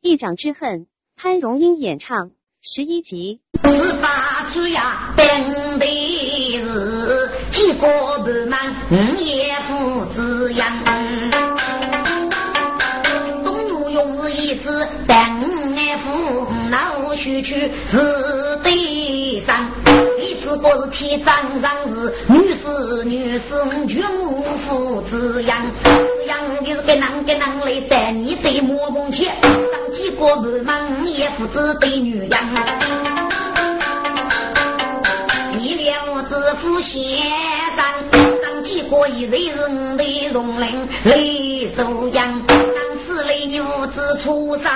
一掌之恨，潘荣英演唱十一集。十八岁呀，等的是几个不满，五爷父子样。东吴用是一次等俺父老许去是对上。只不过是天长上日，女士女士全无父子养，养的是给男给男来带你对莫碰钱，当几个不忙也父子对女养，你了子夫先生，当几个一人人的容人来收养，当此类女子出杀，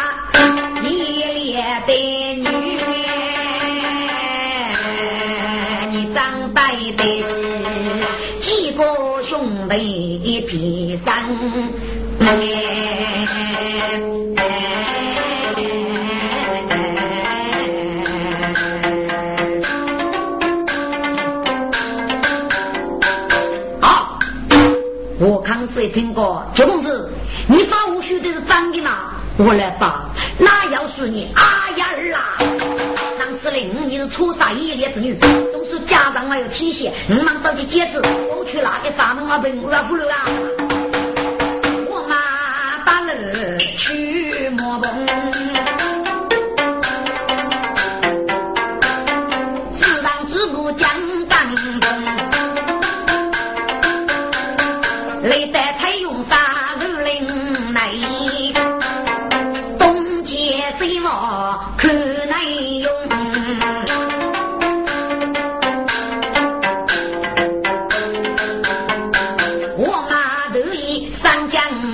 一列的女。你长带得起几个兄弟披上，好，我刚才听过，周公子，你发无须的是真的吗？我来吧，那要是你阿呀儿啊，当司令你是出杀一列之女。总是家长还有提携，你忙着去解释，我去那个沙门啊，被我要葫芦啊，我妈打人去摸蹦，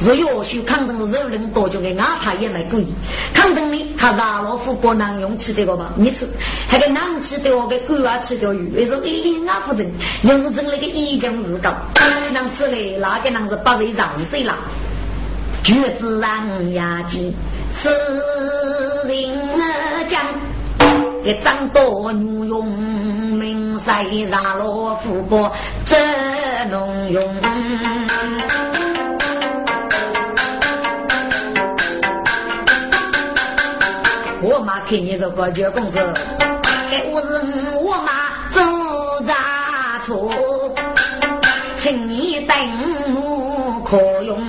若要许康登是人多久的阿怕也没故意。康登呢，他拉老夫过南用吃的个吧？你吃，还给南吃的我给狗啊吃条鱼，为什么一脸阿不正？又是整那个一江日高，能吃嘞？那个人是八岁让谁啦？绝子让牙金，此人讲。一张多女用，名赛让罗富国真能用。我妈给你做个九公子，给我是我妈做杂错，请你等我可用，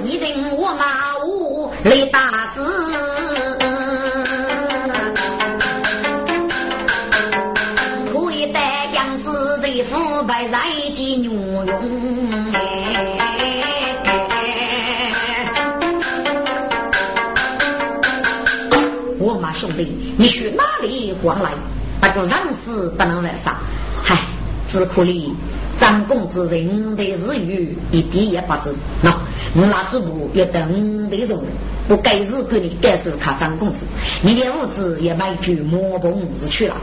你等我妈我来打死。兄弟，你去哪里往来？那个人事不能来杀，嗨，只可怜张公子人的日语一点也不知。那我那主部要等的容不该日给你感受他张公子，你连物资也买句莫崩子去了。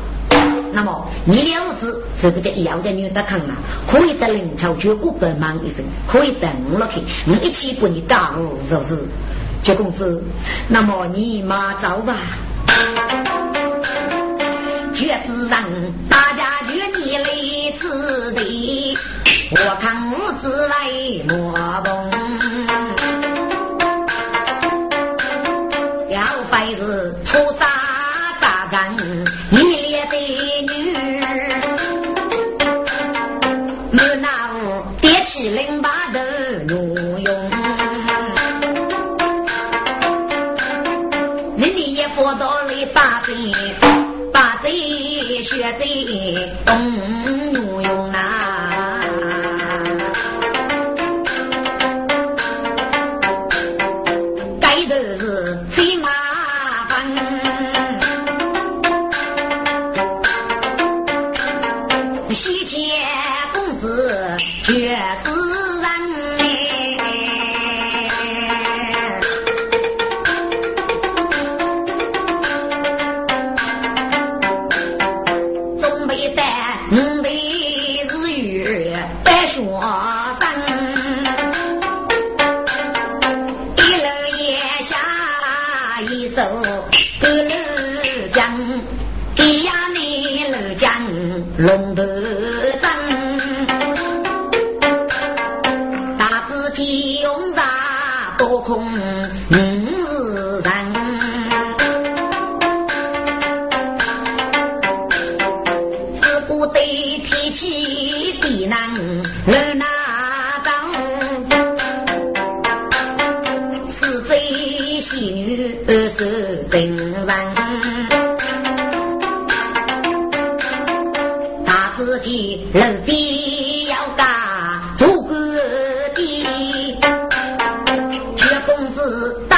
那么你了子是不是一样的女的看啊？可以等林朝绝过百忙一生，可以等了去，我一起把你打入是不是？九公子，那么你马走吧。绝子让大家绝你来此地，我看我自来莫动。己人非要干做官的，薛公子大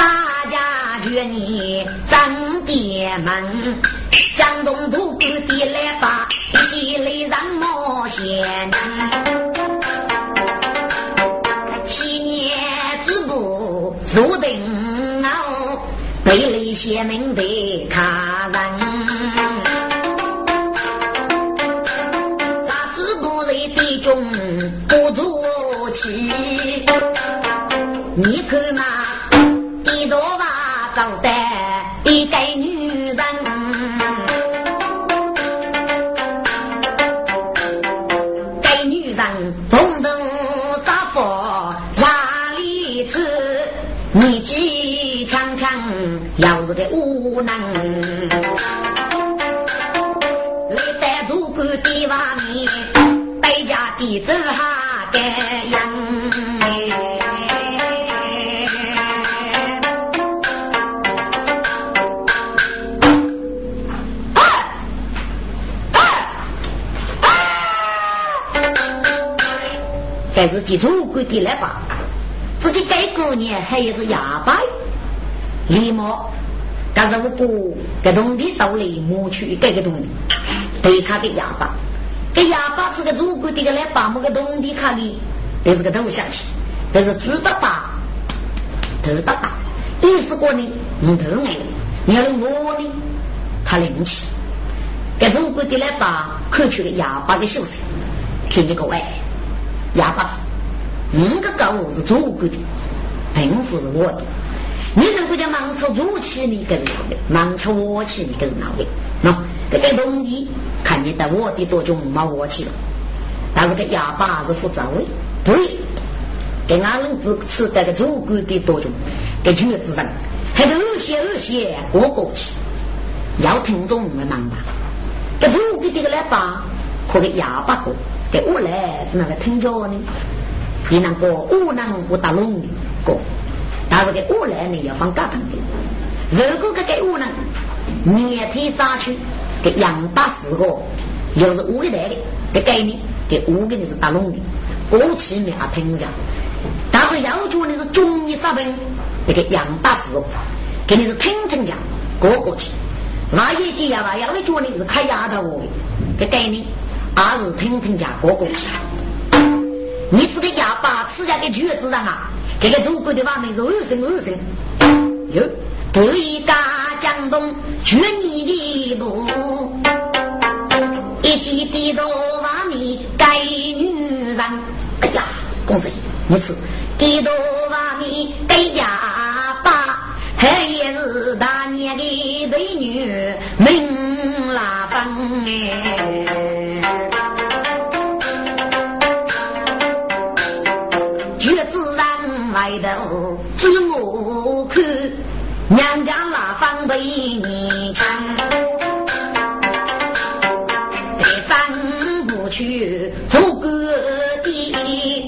家劝你张爹们，江东土官的来把一起来让冒险。七年之部入定哦，被雷县民的卡过年还也是哑巴。李某，但是我哥给东西到里抹去这个东西，对他的哑巴，给哑巴是个祖国的个来把我个东西看的，这是个头想起，这是猪大大，头大大，意思过呢，你头矮，你要用我呢，他灵气，给祖国的来把看出个哑巴的秀色，听你个外。哑巴子，五个高我是祖国的，贫富是我的。你如果叫忙出入气，你更是闹的；盲出我气，你更是闹的。喏，这个东西看你在我的多种没我气了。但是个哑巴是负责的，对，给俺们只吃这个祖国的多种，给橘子人，还有二些二些过过去，要听众们忙吧。给祖国的个来把，和个哑巴过。给我来是那个听着呢，你那个我能不打龙的过，但是给我来呢要放高堂的。如果给给我呢，年天杀去给杨大四个，又是我给来的，给给你给我给你是打龙的，过去没还听讲，但是要求你是中医杀本，那个杨大四个，给你是听听讲过过去，那一季呀吧，要为叫你是开牙的我，给给你。二是听听家过过去，你这个哑巴吃下个橘子上啊，这个祖国的话名是二声二声。哟，对家江东绝你的路，一起低头话名该女人。哎呀，公子，你吃低头话名该哑巴，还也是大年的美女命拉风哎。娘家那方被你抢，再三不去做个的，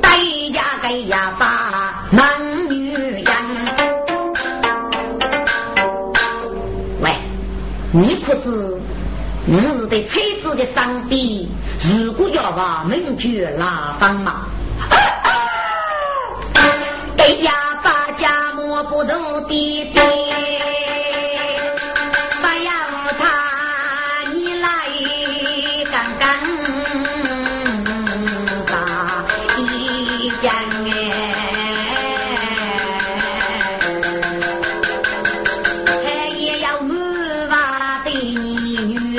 代价给呀把男女人。喂，你可知你是对妻子的上帝？如果要把名爵拉方嘛？哎呀，把家不都的的，不要他你来刚刚杀一将哎，也要满娃的女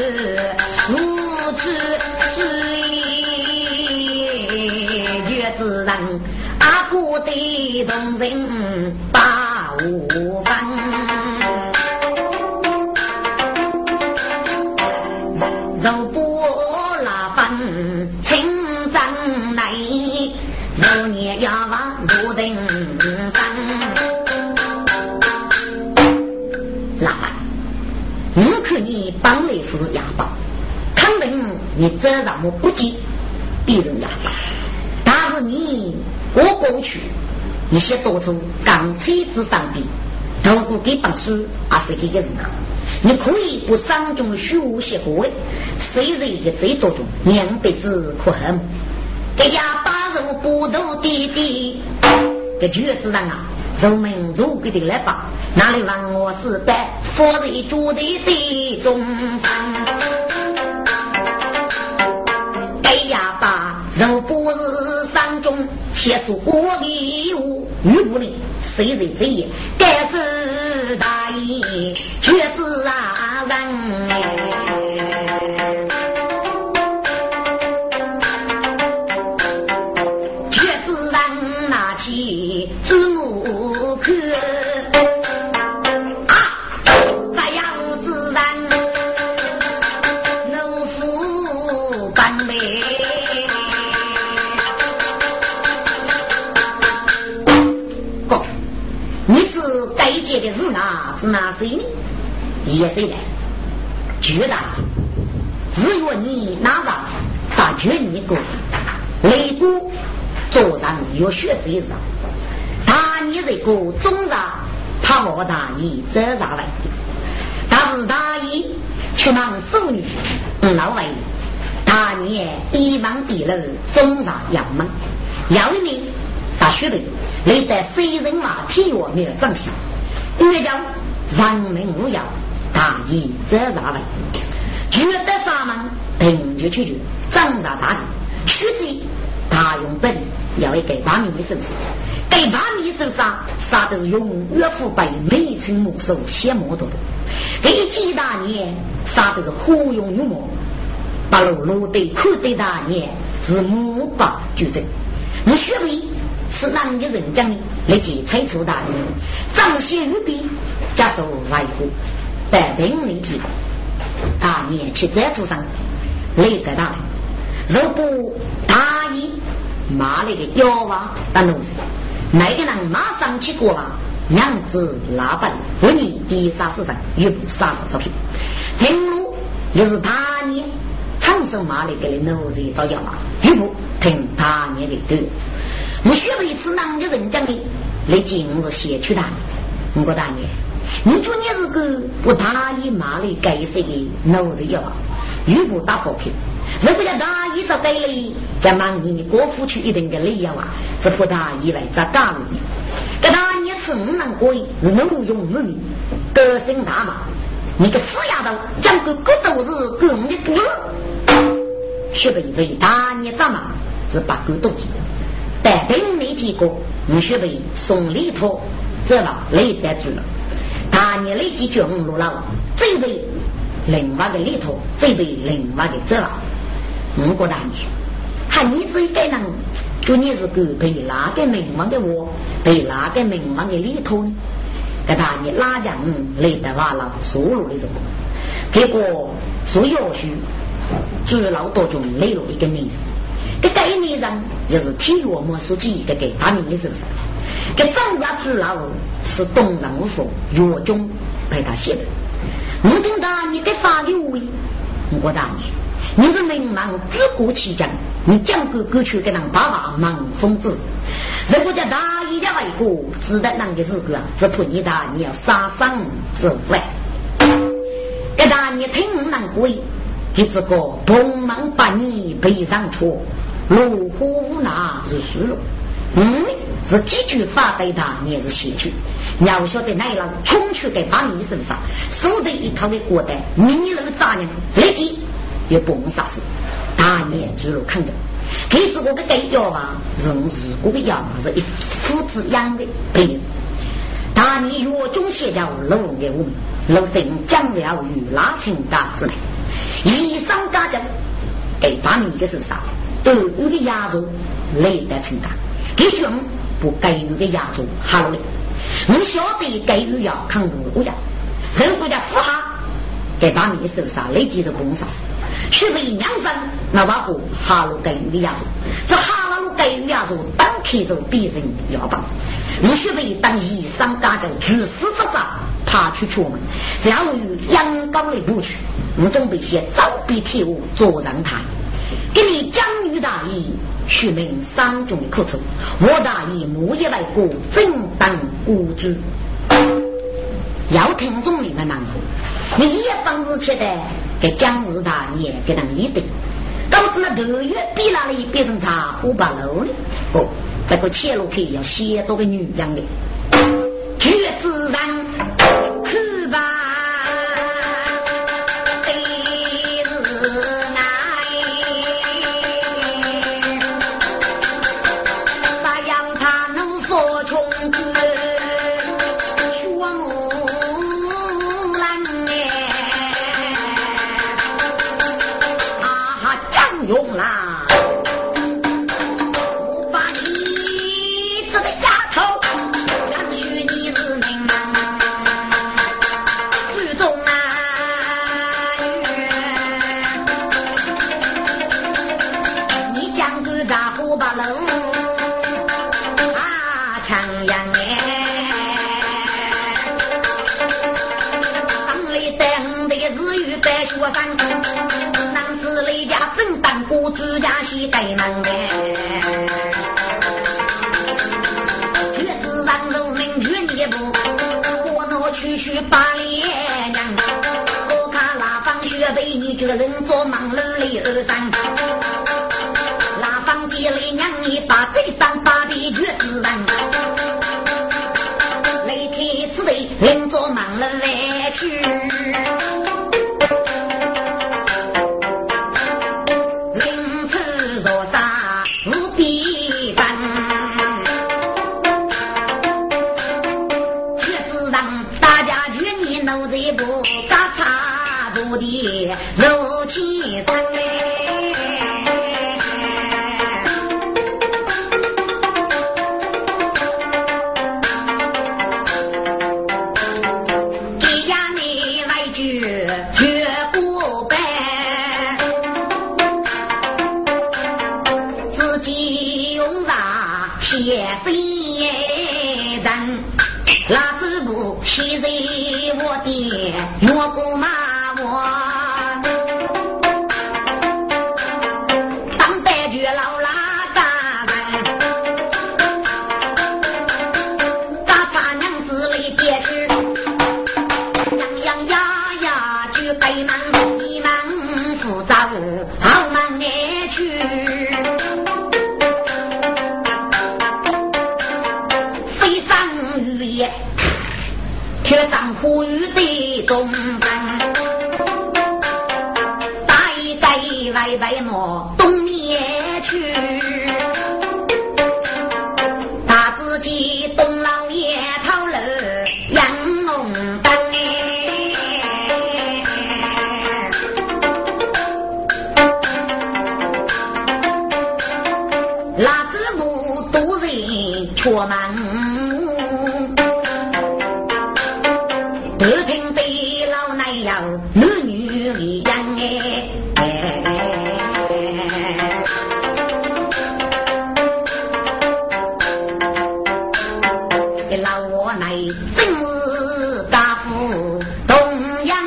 如此绝子人。阿哥的同人你这让我不接别人哑巴，但是你过过去，你先多出钢车子上的，透过给本书还是给个人啊？你可以不上中学习过，虽然一个最多中两辈子可恨，给哑巴人不斗弟弟，给绝子人啊！人们如果的来吧，哪里让我是白佛的主的的众生？哎呀吧，若不是山中写出国礼物，与不里谁人这也该是大义，却是啊人。也谁来？觉得只有你拿上，大觉你过。雷公桌上有血水上，大你这个中上怕我大义这啥来？但是大义却忙妇女老外，大年一忙地楼中上要忙，要你大学里你在谁人马体育没有长相，越讲。人民无恙，大义则啥来？觉得啥门，停就去就，长大大的，书记大用本要一个把米手上，给把米手上杀的是永远腐败，没成木手写木头的，给几大年杀的是火用用木，把路路的苦的大年是木把就正，你学会是哪个人讲的？立即拆除大年，张先玉笔。加手来过，百平里提大年去在桌上，来个大，如果大意骂那个妖娃当奴才，那个人马上去过了，娘子老板问你第三市场又不杀了照片，听路又是大年长寿骂那个的奴才到家了，又不听大年的歌，我学了一次哪个人讲的，你今日先去打，我大年。你说你这个不大意骂的该死的脑子药，又不打火片，如果要大意就对了，再忙你你过府去一定个理由啊，这不大意来咋干呢？给他你吃五能过，是能用无名，个性大嘛？你个死丫头，讲个个都是公的多，学不会大你咋嘛？是把狗都记，但等你提过，你学会送礼托，这吧累得住了。大年累计卷五路了，这辈另外的里头，这辈另外的走了。五个大年，还你这一个人，就你是个被哪个名望的我，被哪个名望的里头呢？给大年拉讲累得完了，收入的什么？结果做要求，主老多中累了一个名字，这个名人也是体育魔书记一个给大名是不是？这张家主老是东人无所岳中陪他写的。吴东大，你给法律位，我大你，你是名门举国起将，你讲个歌曲给人爸爸忙疯子。如果叫大一的外国，知道那个是个，只怕你大你要杀伤之外。给大你听难归，这个同门把你背上车，路虎无拿是输了。嗯。是几句话对他，你也是写去。你要晓得，那一浪冲去给把你身上，手得一套的过得，你人咋呢？立即又蹦杀死。大年猪肉看着，给这个个给药啊，人如果个药是一父子养的，对。大年药中写叫龙给我们，龙定将了与拉清大之内，以上家政给把你一个手上，都有的压住累得承担，给军。不给予的亚洲哈喽你晓得给予要抗毒国家，人国家富哈，给把你手上立即是攻杀死，学会养生那把火哈喽给予的亚洲，这哈喽给予亚洲当开着别人要帮，你学会当医生家政，举死之杀，爬去出门，然后与阳刚的不去，我准备些早笔铁物坐上台，给你江女大义，取名三中的口称。我大义木叶来过，正当孤主。要听众你们难你一方日切的给江日大也给人一定，导致那六月比那里变成茶壶八楼的。哦，这个切路去要写多个女人的，绝子人去吧。碌里二三，拉房间里娘你把嘴上把的绝子人，雷天此地人做忙了来去。正是大夫同样，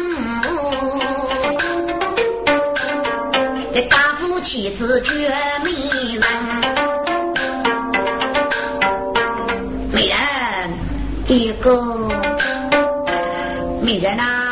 这大夫妻子绝美人，美人一个，美人呐。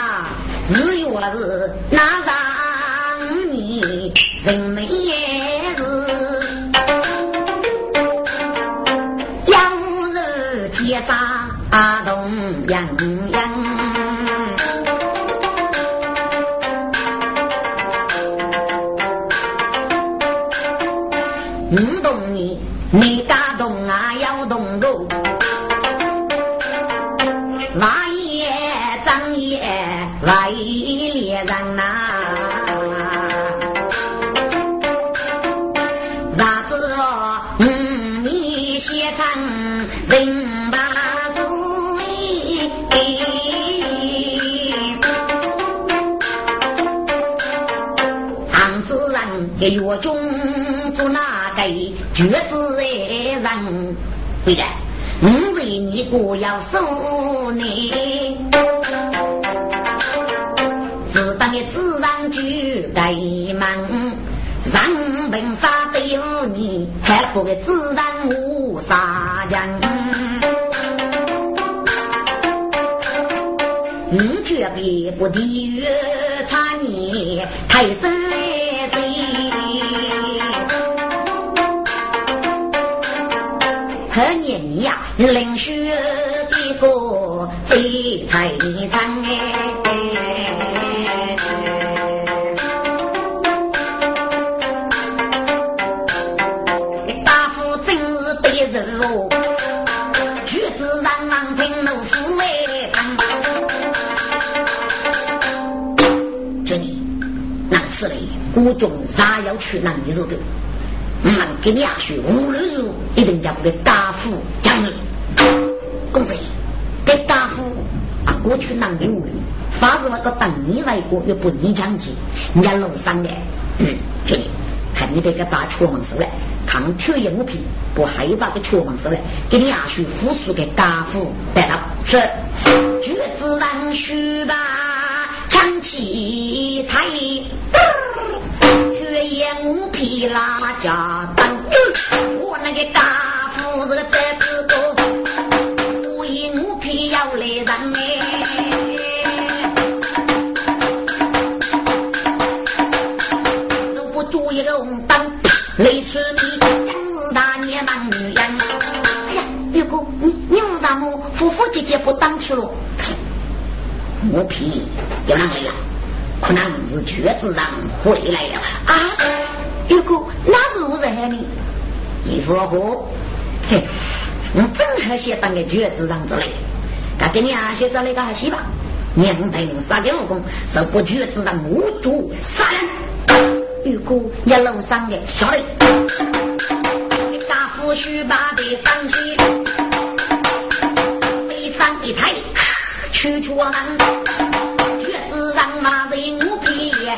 自次嘞，国中啥要去哪里走的？嗯，给你阿叔无论如一定叫不给大夫讲了。公子，给大夫啊，过去哪里无论，发是那个当你来过又不你讲解，人家楼上的，嗯，这里看你这个大出门手来，看腿也不皮，不害怕个出门手来，给你阿叔复述给大夫带到是，绝子难须吧，长起才。血眼皮拉家当，我那个大夫是个呆子哥，我眼皮要来人哎，如果注意个红灯，雷吃米，今日大年忙女人。哎呀，玉哥，你你为啥么夫妇姐姐不当去了？我皮要啷个呀？可能是瘸子让回来了啊！如果那是我在呢？你说好，嘿，我正和些当个瘸子让之类，他给你啊学着那个还行吧？娘陪我杀给我公，是不瘸子让无毒杀人。如果一路上的小雷，大夫须把的上去，背上一抬，去出门。当马人我皮，耳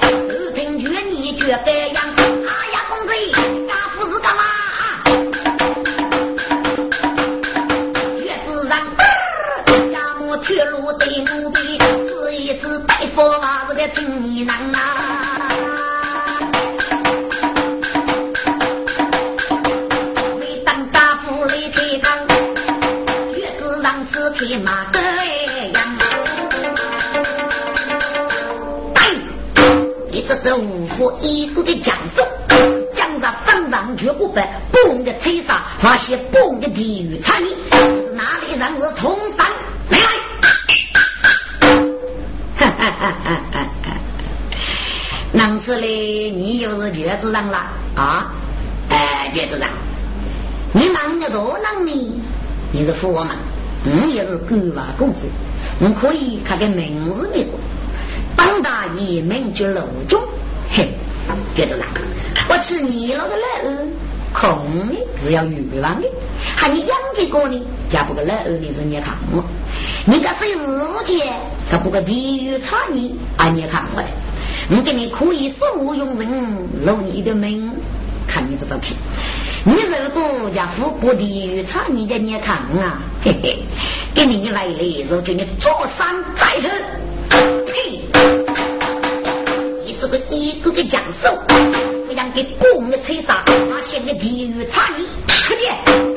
听觉你觉该样。哎呀，公子，大夫是干嘛？月子上，家母铁路对奴婢，是一次大夫嘛是个青年人啊。为当大夫来开汤，月子上是匹马。这是五福一度的讲授，讲着正常绝不白，不的吹杀，那些不的地狱残余，哪里人是同山来？哈哈哈哈哈哈！能次嘞，你又是绝子人了啊？哎，绝子人，你能有多能呢？你是富王嘛？你也是官娃公子，你可以看个名字的。大爷名绝楼中，嘿，接着来，我吃你那个老空的是要欲望的，还你养这个呢？加不个老你是你看我，你个谁日无节，可不个地狱差你啊？你看我的，我给你可以受用人露你的门，看你这张皮，你如果家富不地狱差你的，你也看啊，嘿嘿，给你一来了，就叫你坐山再吃。呸！这个一个个讲授，不想给公的吹杀，那些个地域差异，快点！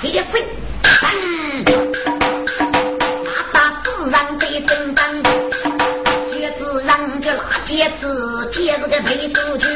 铁水干，打打自然得真干，学自然就拿戒指，戒指给赔出去。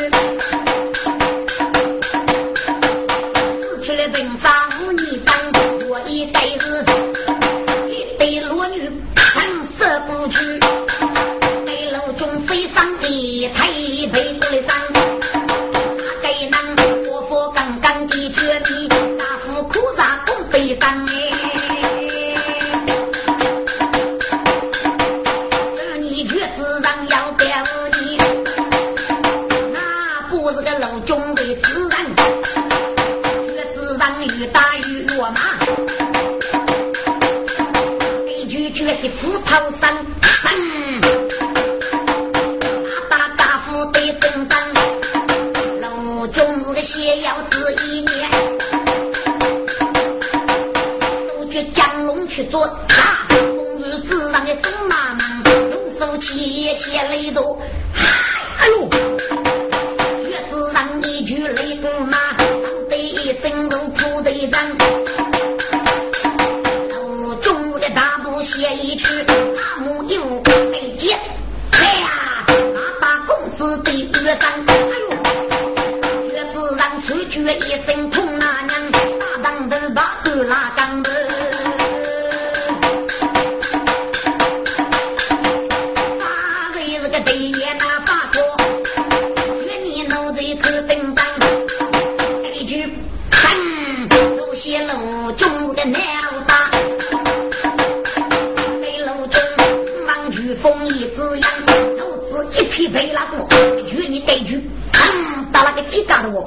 打了个极大的我。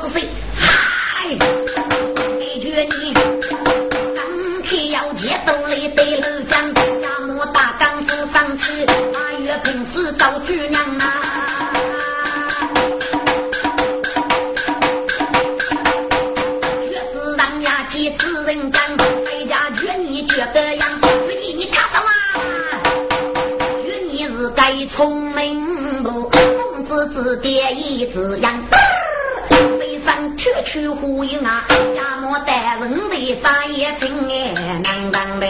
只是嗨，给绝你。刚开要接都来对楼讲，家母大刚夫上去，八月平时找姑娘爹一子样。去呼应啊，家母待人为啥也情哎难当呗。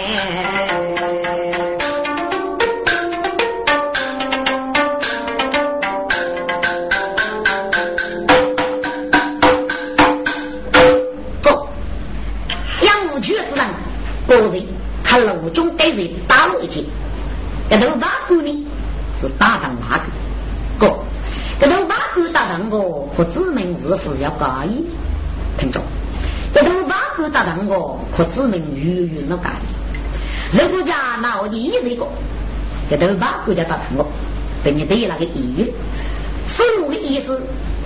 可指明鱼鱼那干的。如果讲那我一这个，这头八哥就打动我，等你对那个意语，所有的意思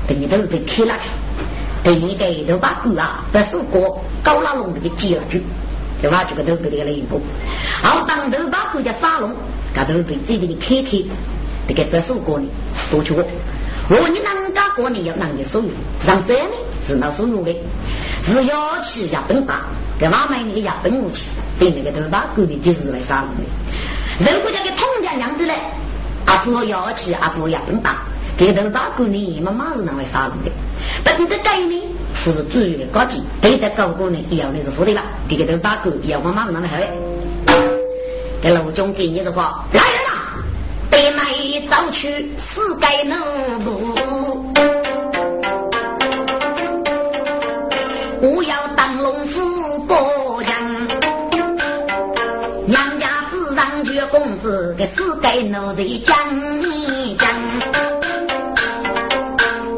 等你都被开了去。等你给头八哥啊，不是过高拉龙这个接了去，对吧？这个都被那个一步。好，当头八哥叫沙龙，他都被这里的开开，这个不是过呢，多去我。我你能干过年要能的收入，让这呢？是那收入的，是要去日本打，给妈买那个日本武器，对那个头把狗的敌是来杀人的。如果这个通家娘子嘞，阿父要去阿父日本打，给头把狗呢，妈妈是拿来杀人的。但是这概呢，不是主要的高级，对待高过呢，要的是副队了，这个头把狗要妈妈是拿来好。给老总给你的话，来人呐，得买早去四盖奴布。我要公子，给奴才讲一讲。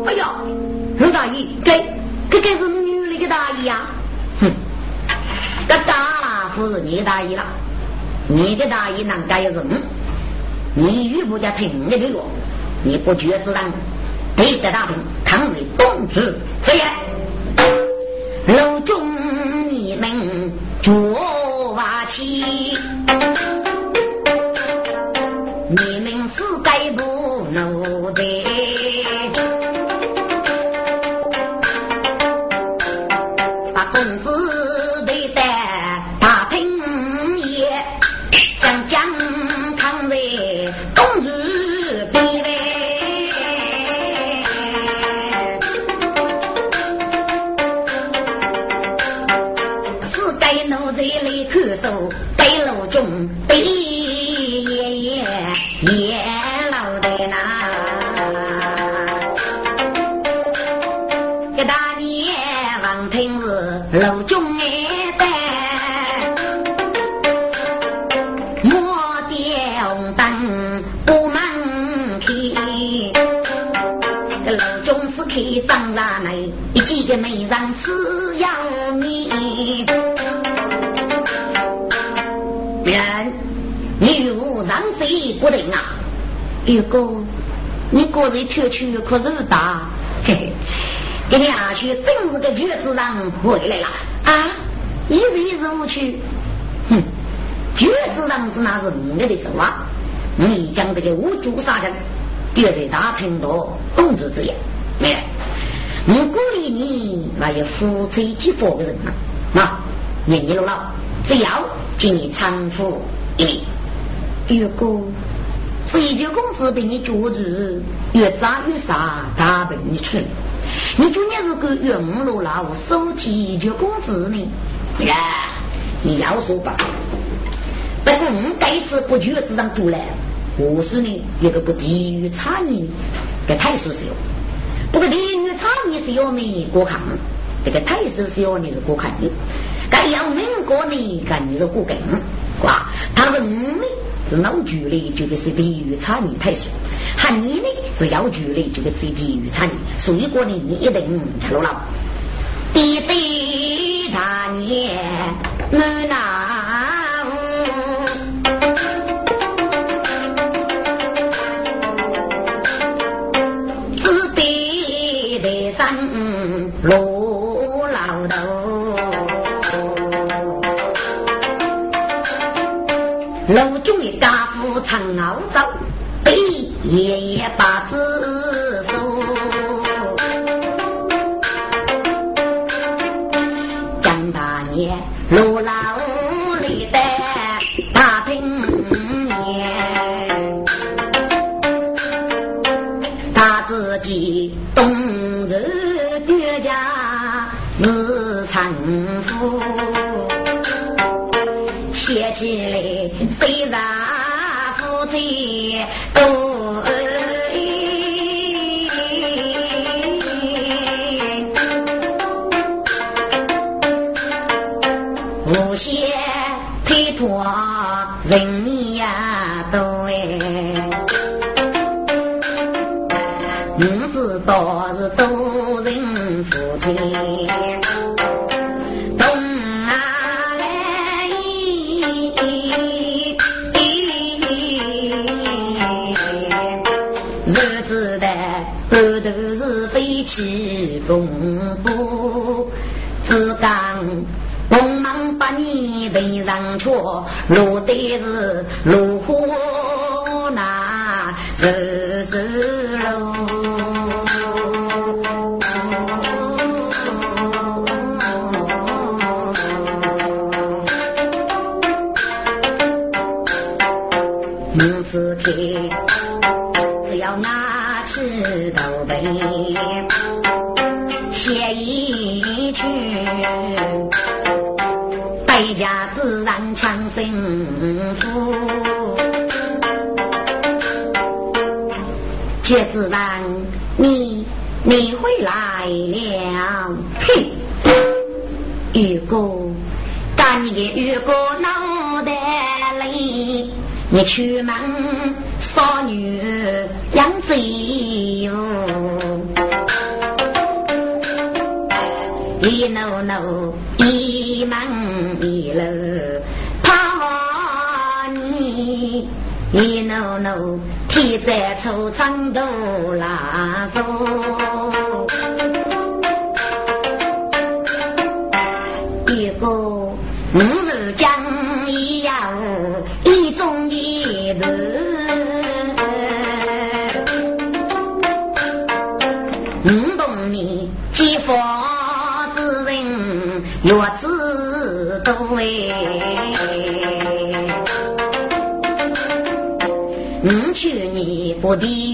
哎呀，刘大爷，这这这是女的的大姨呀？哼，这大夫是你大姨了，你的大姨能该人？你与不家听的这个，你不觉自然，对得大兵，抗为公子这样。楼中你们脚瓦起，几个美人只要你。人，女无让谁不得啊？玉哥，你个人跳去可是大，嘿嘿，给你阿去真是个绝子人回来了啊！一日一日无去，哼，绝子人是那是你的手啊！你将这个无主杀人，丢在大厅多公主之言，没，我鼓励你那有夫妻几佛的人啊，那年纪老了，只要给你搀扶一年。月哥，这一句工资被你捉住，越扎越傻，大被你吃。你今年如果月五老了，我收起一句工资呢？呀，你要说吧，不过我这次不觉子上做了。我是呢，一个不低于差异，给太熟悉了。不过地域差异是要你过看，这个太熟悉要你是过看的。该要民国呢，该你是过根，哇，他是你是老距离，这个是地域差异太熟。喊你呢是要距离，这个是地域差异，所以过呢你一定吃落了。地地大年，我那。家父唱熬粥，对爷爷把子说，张大爷罗老里的大平年，他自己东。丈夫写起来，夫妻上一个五日江一样，一中一路，五动你几方。月子多哎，你去年不地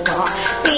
头几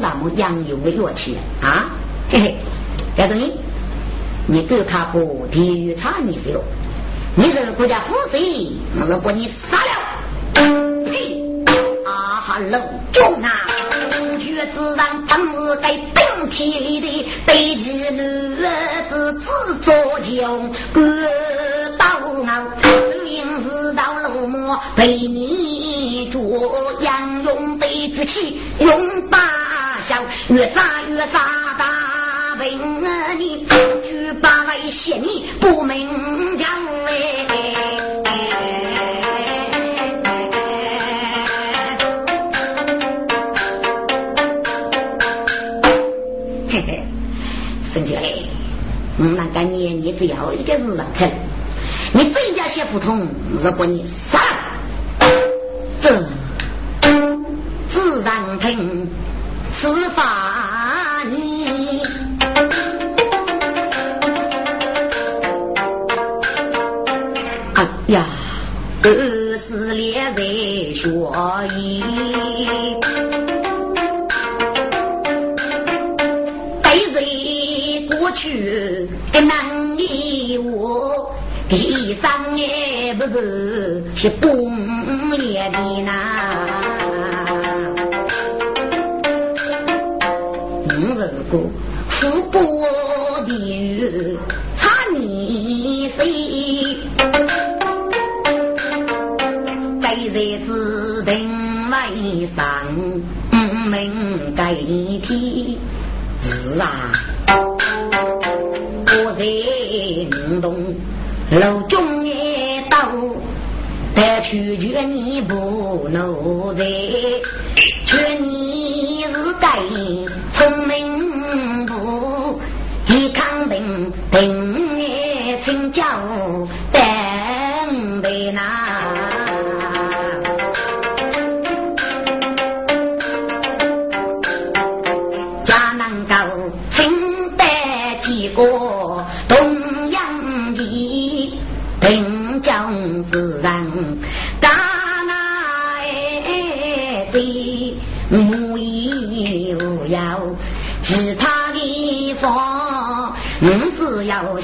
你们凭什么养有个乐器啊？嘿嘿，告诉你，你够他不体育差你是了，你这个国家副谁，我是把你杀了。嘿，啊哈老中啊，学子让当日该顶天立地，对起女子自作强，各到我。到路末被你越扎越扎大问你，举把来嫌你不明讲哎，嘿嘿，孙觉嘞，嗯，那个你你只要一个日上看。你这家些不通，如果你杀了。这自然听此法你。哎呀，二十年在学医，对谁过去的难离我。地上哎不是是崩裂的呐，富国地狱差你谁？该在指定位上门该替是啊，我在动。楼中一刀，但取决你不奴才，却你是该定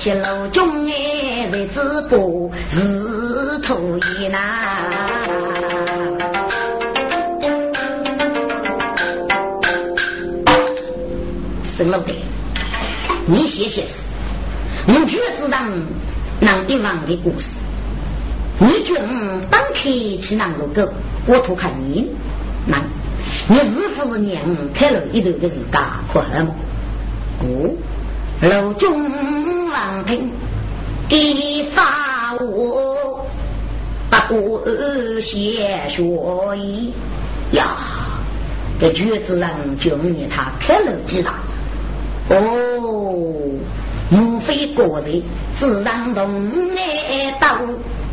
是要泄露中爱在直播是头一难。生老的，你写写字，你觉知道？南一王的故事，你觉当开去南路狗，我图看你，那，你是不是娘开了一头的自家可好吗？哦，楼中王平给发我，不过写学艺呀，这举子人就你他开了几大，哦。莫非个人自然动爱刀，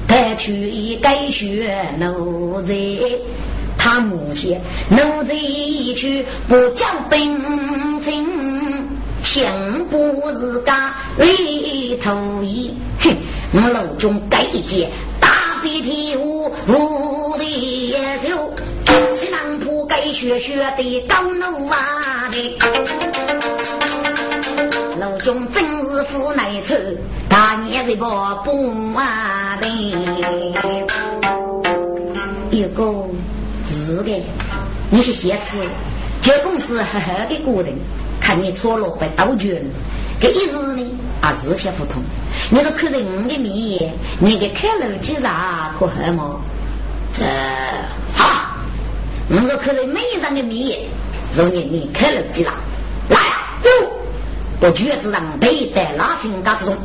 带去该学奴才。他母亲奴才一去不讲本情，想不自家为头一。哼，我老中该接大鼻涕无无的手，西南坡该学学的高奴啊的。老中真是富难处，大年日不不啊的。一个。是的，你是先吃，九公子呵呵的过人，看你错落被刀决了。这一日呢，啊日些不同。你个看着我的面，你给开了几啥可喝吗？这好，我个看着美人的面，容你你开了几啥？来呀，哟，我绝子让背在拉清嘎之中，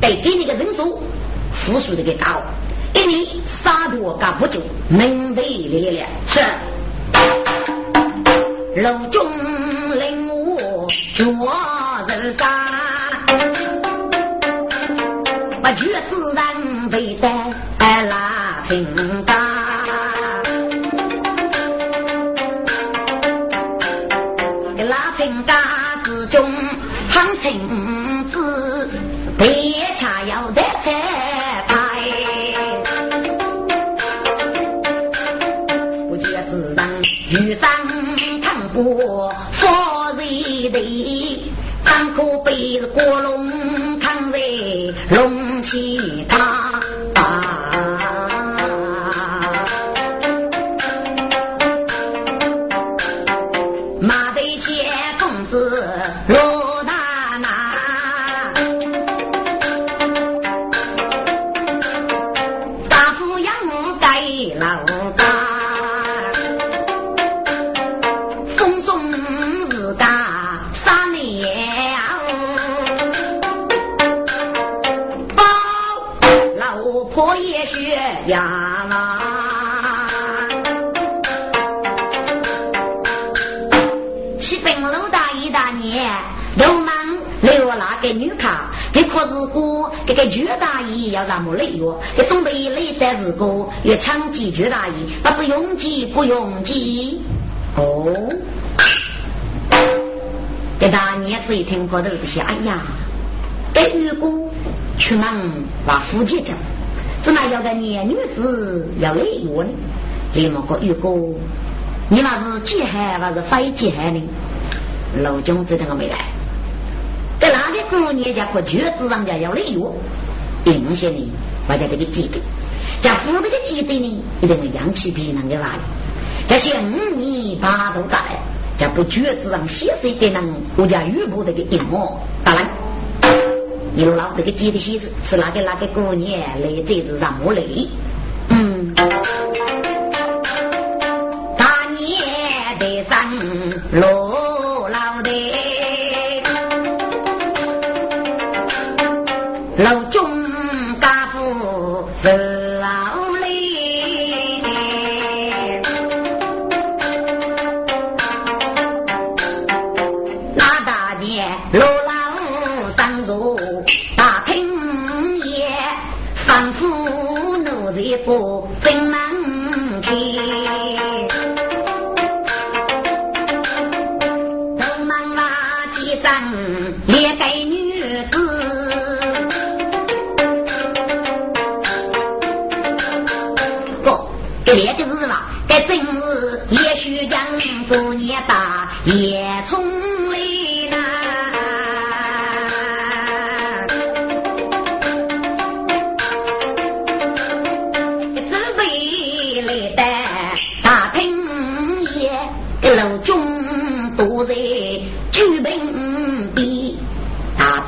得给你个人数，复数的给打了。一年杀多干不久，门卫来了，是楼中领我做人杀，把绝子人背在拉清金楼大爷大爷，流氓来我那个女卡，这可是我这个绝大爷要让我累哟，这准备累的是个要抢劫绝大爷，那是拥挤不拥挤？哦，这大爷自己听过头不些，哎呀，这女姑出门把夫妻走，怎么要个年女子要累我呢？你们个女姑。你那是借海还是非借海呢？老君知道我没来。在哪里过年家过绝子上家要累哟，硬些呢，我家这个记得，家父这个记得呢，一定会扬起皮囊给娃的。这些五年八度大来，家不绝子上写水的人，我家玉部这个一模当然，你老这个记得写是哪个哪个过年来这是让我累？嗯，大年的上路。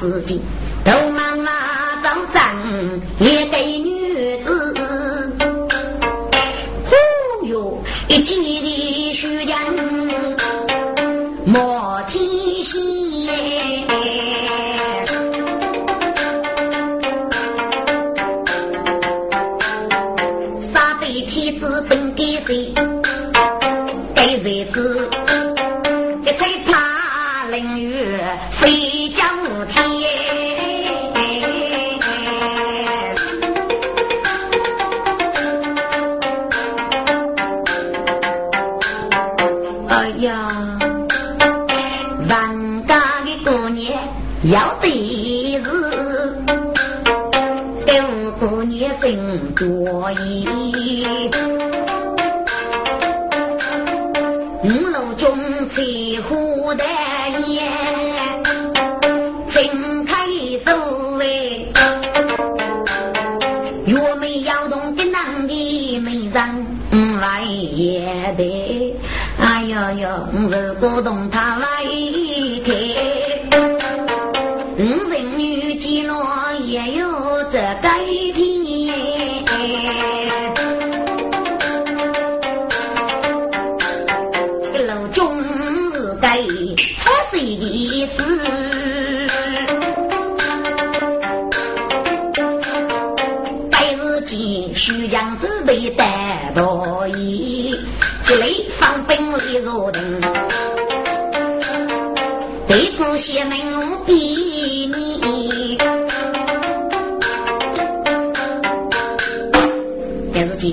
大资金，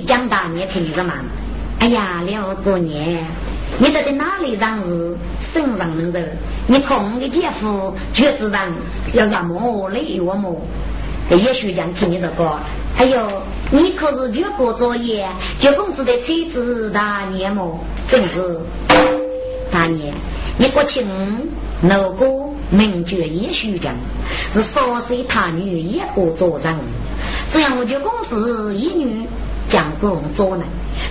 电视机讲大你听着嘛？哎呀，了过年，你在哪里让日？身上门人，你空的姐夫却知道要什么累什么？也许讲听你这个。哎呦，你可是就过作业，就公子的妻子大年么？正是大年，你国庆老哥名爵也许讲是少岁他女一个做生日，这样我就公子一女将公做呢，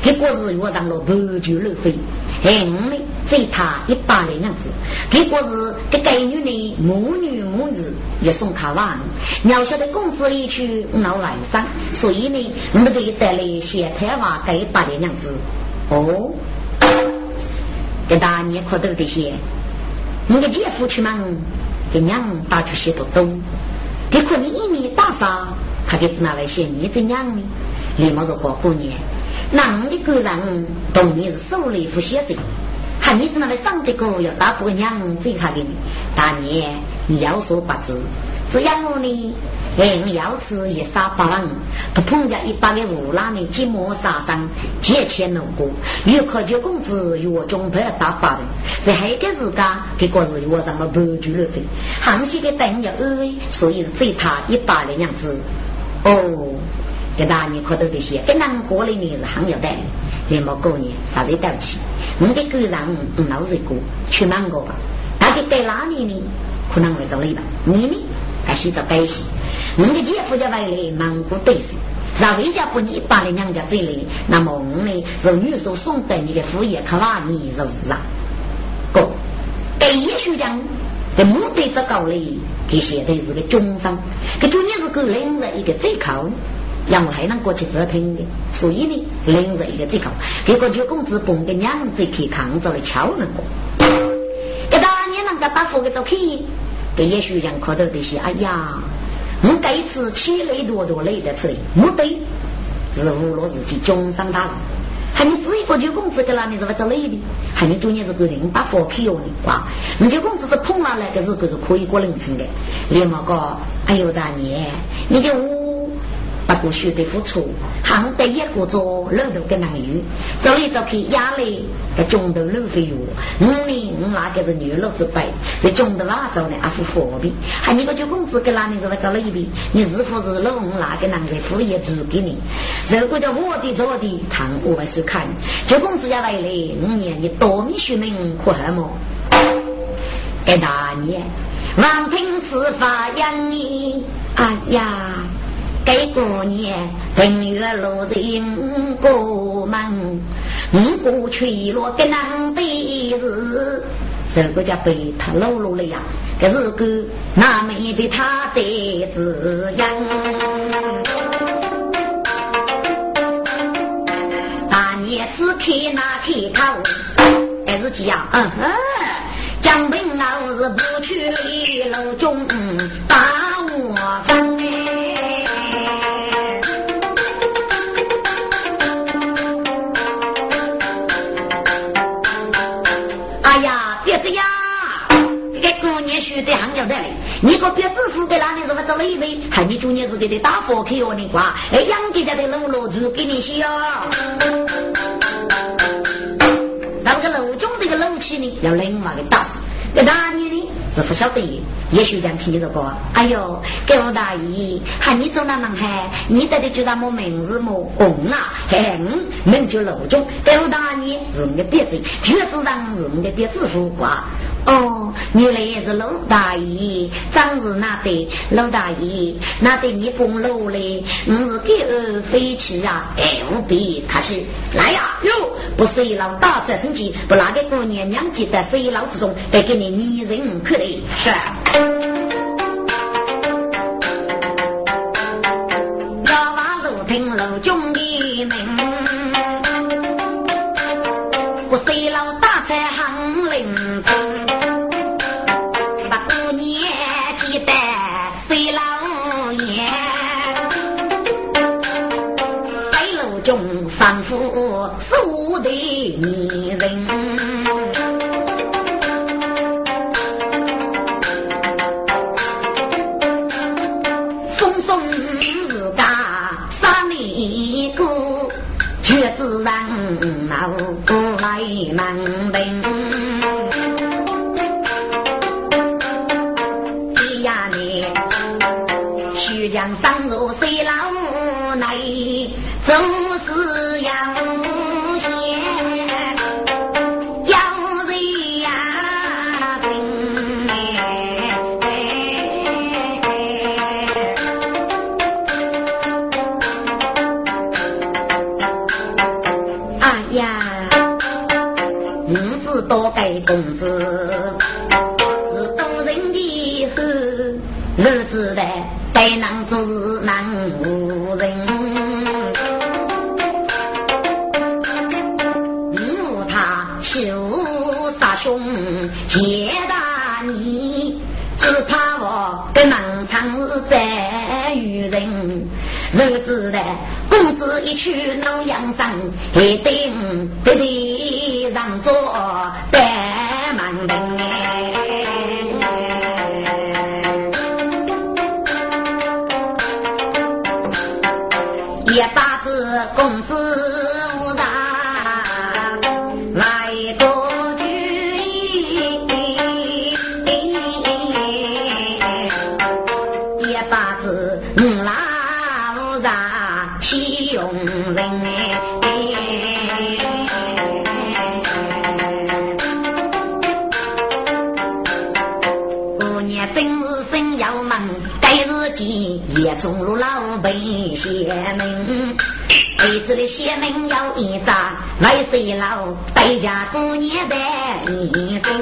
给国日约上了不就路费，哎，我呢这他一百的样子，结果是给该女的母女母子也送他玩，要晓得公子一去闹晚上，所以呢，我们给带来些台湾该把的样子哦，给大你可都得些，你的姐夫去忙，给娘打出些多东，给可你一年打啥，他给拿来些你怎样呢？立马就过过年，那你的个人同你是手里副先生。看你只那位上的哥要打不个娘子他给你，大年你要说八字，只要我呢，哎，我要吃一杀八万，他碰见一百个无赖呢，寂寞杀伤，借钱弄过，月可就工资月中不要打八的，在还个日家给个是月上了半句了费，行些的等要安慰，所以是他一百的样子，哦。给大年可多这些，跟南过里面是很有带，连毛过年啥子对不起，我们个人嗯老是过去忙过吧，大概在哪里呢？可能会找你吧，你呢？还是找该些？我们的姐夫家外来忙过对事，让回家不你把你娘家这里，那么我呢是女手送给你的副业，看哪你是不是啊？哥，第一学讲的目的这高嘞，给写的是个终生，给中间是个人的一个最靠。让我还能过去不听的，所以呢，领着一个这个，给个就工资崩给娘子去扛着了敲那个，给大年那个打佛给走开，给也许想看到这些，哎呀，我这一次起累多多累的吃，没对，是无落自己终生大事，还你自己个就工资给那里是不着累的，还你中间是个人把佛开哟的，哇，你就工资是碰上来个是个是可以过人情的，连么个，哎呦大年，你给我。不过学得付出，还得一个做老头跟男女，走来走去压来在中头路费用，五年我那个是女老子辈，在中头哪走呢？还付货币，还你个就工资给哪里是不找了一笔？你是否是老我那个男的付业租给你？如果叫我的做的，看我们是看，就工资要来了，五年你多米学名可还么？给大年，王平是发扬你，哎呀！给过年，正月落人过门，五过去落跟男的是，这个叫被他露露了呀。可是个那没的他的字样，大年只看那开头，还是这样，嗯哼，江平老是不去楼中把我分你个别支付给哪里？怎么找了一杯？还你中间是给的打火去哦，你挂哎，养给家的楼楼主给你洗啊。那个楼中这个楼气呢，要另外给打死。那哪里呢？是不晓得，也许讲听这个。哎呦，给我大姨，喊你走哪能嗨？你到底叫什么名字么？红啊，嘿，名叫楼中。给我大姨是你的别子，确实上是你的别子夫啊。哦，原来是老大爷，长是那对老大爷，那对你公路嘞，我是给儿飞起啊，哎，无比客气。来呀，哟，不是一老大帅成绩，不那个过年娘记得是一老之中，得给你拟人可的是。要把路听路中的日子的该能做事难无人。我他求杀兄结大你，只怕我不能长在于人。日子的公子一去老阳上，一定得得让座。邪门，这次的邪门要一扎，来谁老代价过年的一生。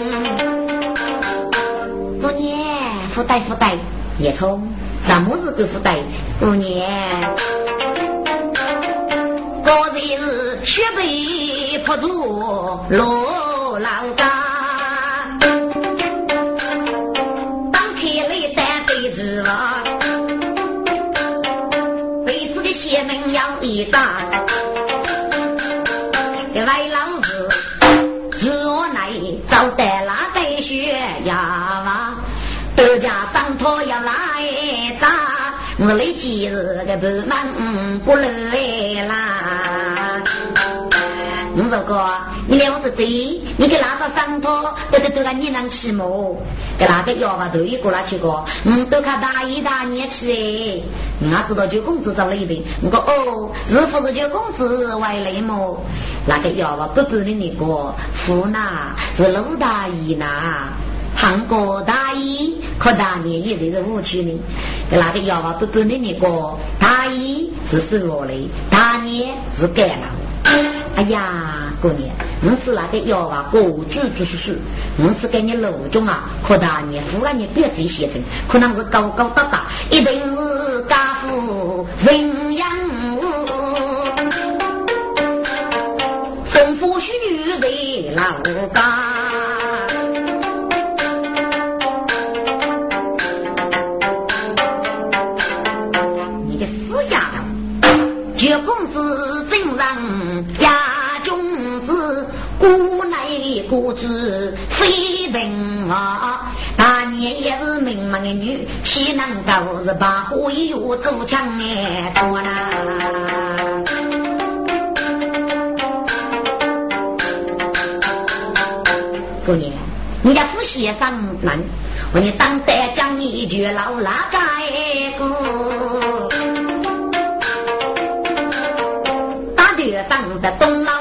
过年福袋福袋，叶冲，什么是个福袋？过年，过日子雪被铺住落老家。大，外老子自我来找得那个血呀哇，多家上坡要来打，我来今日个不忙不来啦。我说哥，你来我这，你给哪个上托，都得都让你能起么？给哪个要话头一过来去个，嗯，都看大一大年去哎，我知道九公子找了一遍，我说哦，是不是九公子外来么？那个要话不不的那个夫呐，是鲁大姨呐，韩国大姨，可大年也是五区的，那个要话不不的那个大姨是十六的，大年是干了。哎呀，过年，我是那个妖啊，过主就是说，我是给你老中啊，可大你忽然你别自己写成，可能是高高大大，一定是家父人养我，丰富许女在老家。你的死丫头，绝公子来古子非文啊，大年也是名门的女，岂能够是把火药做枪哎多啦？姑娘，你家夫先生难，我你当得讲一句老拉盖个，大街上的东老